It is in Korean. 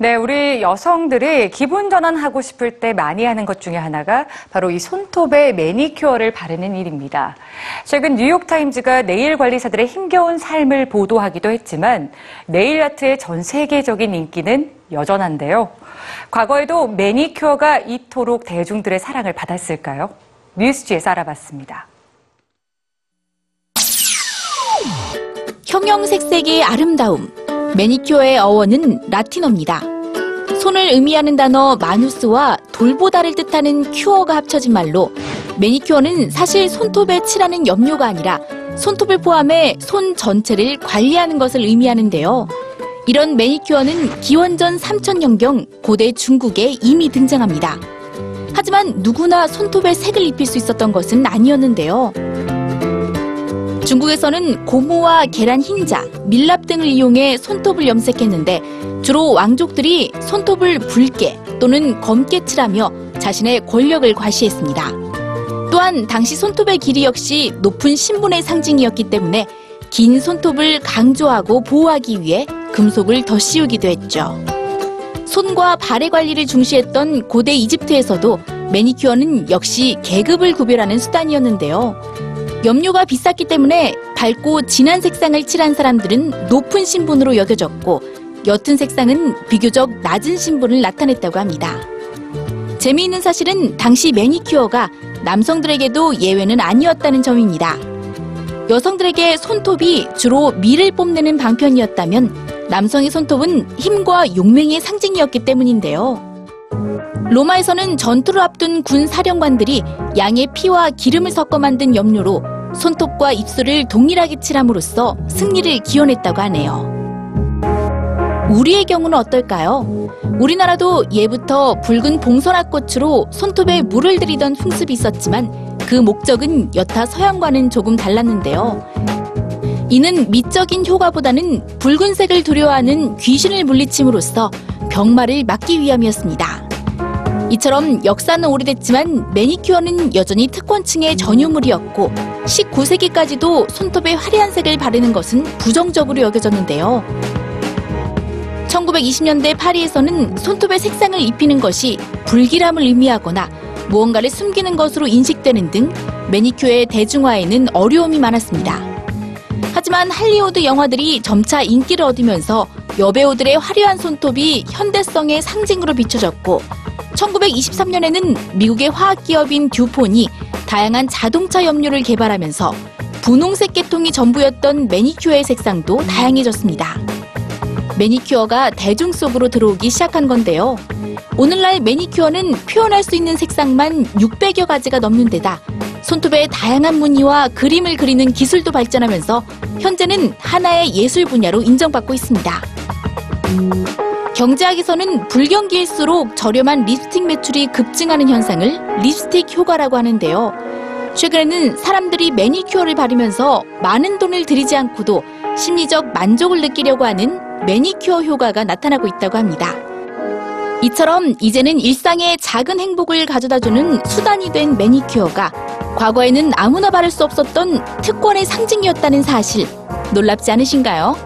네, 우리 여성들이 기분 전환하고 싶을 때 많이 하는 것 중에 하나가 바로 이 손톱에 매니큐어를 바르는 일입니다. 최근 뉴욕타임즈가 네일 관리사들의 힘겨운 삶을 보도하기도 했지만 네일 아트의 전 세계적인 인기는 여전한데요. 과거에도 매니큐어가 이토록 대중들의 사랑을 받았을까요? 뉴스지에서 알아봤습니다. 형형색색의 아름다움. 매니큐어의 어원은 라틴어입니다. 손을 의미하는 단어 마누스와 돌보다를 뜻하는 큐어가 합쳐진 말로 매니큐어는 사실 손톱에 칠하는 염료가 아니라 손톱을 포함해 손 전체를 관리하는 것을 의미하는데요. 이런 매니큐어는 기원전 3000년경 고대 중국에 이미 등장합니다. 하지만 누구나 손톱에 색을 입힐 수 있었던 것은 아니었는데요. 중국에서는 고무와 계란 흰자, 밀랍 등을 이용해 손톱을 염색했는데 주로 왕족들이 손톱을 붉게 또는 검게 칠하며 자신의 권력을 과시했습니다. 또한 당시 손톱의 길이 역시 높은 신분의 상징이었기 때문에 긴 손톱을 강조하고 보호하기 위해 금속을 더 씌우기도 했죠. 손과 발의 관리를 중시했던 고대 이집트에서도 매니큐어는 역시 계급을 구별하는 수단이었는데요. 염료가 비쌌기 때문에 밝고 진한 색상을 칠한 사람들은 높은 신분으로 여겨졌고 옅은 색상은 비교적 낮은 신분을 나타냈다고 합니다. 재미있는 사실은 당시 매니큐어가 남성들에게도 예외는 아니었다는 점입니다. 여성들에게 손톱이 주로 밀을 뽐내는 방편이었다면 남성의 손톱은 힘과 용맹의 상징이었기 때문인데요. 로마에서는 전투를 앞둔 군 사령관들이 양의 피와 기름을 섞어 만든 염료로 손톱과 입술을 동일하게 칠함으로써 승리를 기원했다고 하네요. 우리의 경우는 어떨까요? 우리나라도 예부터 붉은 봉선화꽃으로 손톱에 물을 들이던 풍습이 있었지만 그 목적은 여타 서양과는 조금 달랐는데요. 이는 미적인 효과보다는 붉은색을 두려워하는 귀신을 물리침으로써 병마를 막기 위함이었습니다. 이처럼 역사는 오래됐지만 매니큐어는 여전히 특권층의 전유물이었고 19세기까지도 손톱에 화려한 색을 바르는 것은 부정적으로 여겨졌는데요. 1920년대 파리에서는 손톱에 색상을 입히는 것이 불길함을 의미하거나 무언가를 숨기는 것으로 인식되는 등 매니큐어의 대중화에는 어려움이 많았습니다. 하지만 할리우드 영화들이 점차 인기를 얻으면서 여배우들의 화려한 손톱이 현대성의 상징으로 비춰졌고 1923년에는 미국의 화학기업인 듀폰이 다양한 자동차 염료를 개발하면서 분홍색 계통이 전부였던 매니큐어의 색상도 다양해졌습니다. 매니큐어가 대중 속으로 들어오기 시작한 건데요. 오늘날 매니큐어는 표현할 수 있는 색상만 600여 가지가 넘는 데다 손톱에 다양한 무늬와 그림을 그리는 기술도 발전하면서 현재는 하나의 예술 분야로 인정받고 있습니다. 경제학에서는 불경기일수록 저렴한 립스틱 매출이 급증하는 현상을 립스틱 효과라고 하는데요. 최근에는 사람들이 매니큐어를 바르면서 많은 돈을 들이지 않고도 심리적 만족을 느끼려고 하는 매니큐어 효과가 나타나고 있다고 합니다. 이처럼 이제는 일상의 작은 행복을 가져다주는 수단이 된 매니큐어가 과거에는 아무나 바를 수 없었던 특권의 상징이었다는 사실 놀랍지 않으신가요?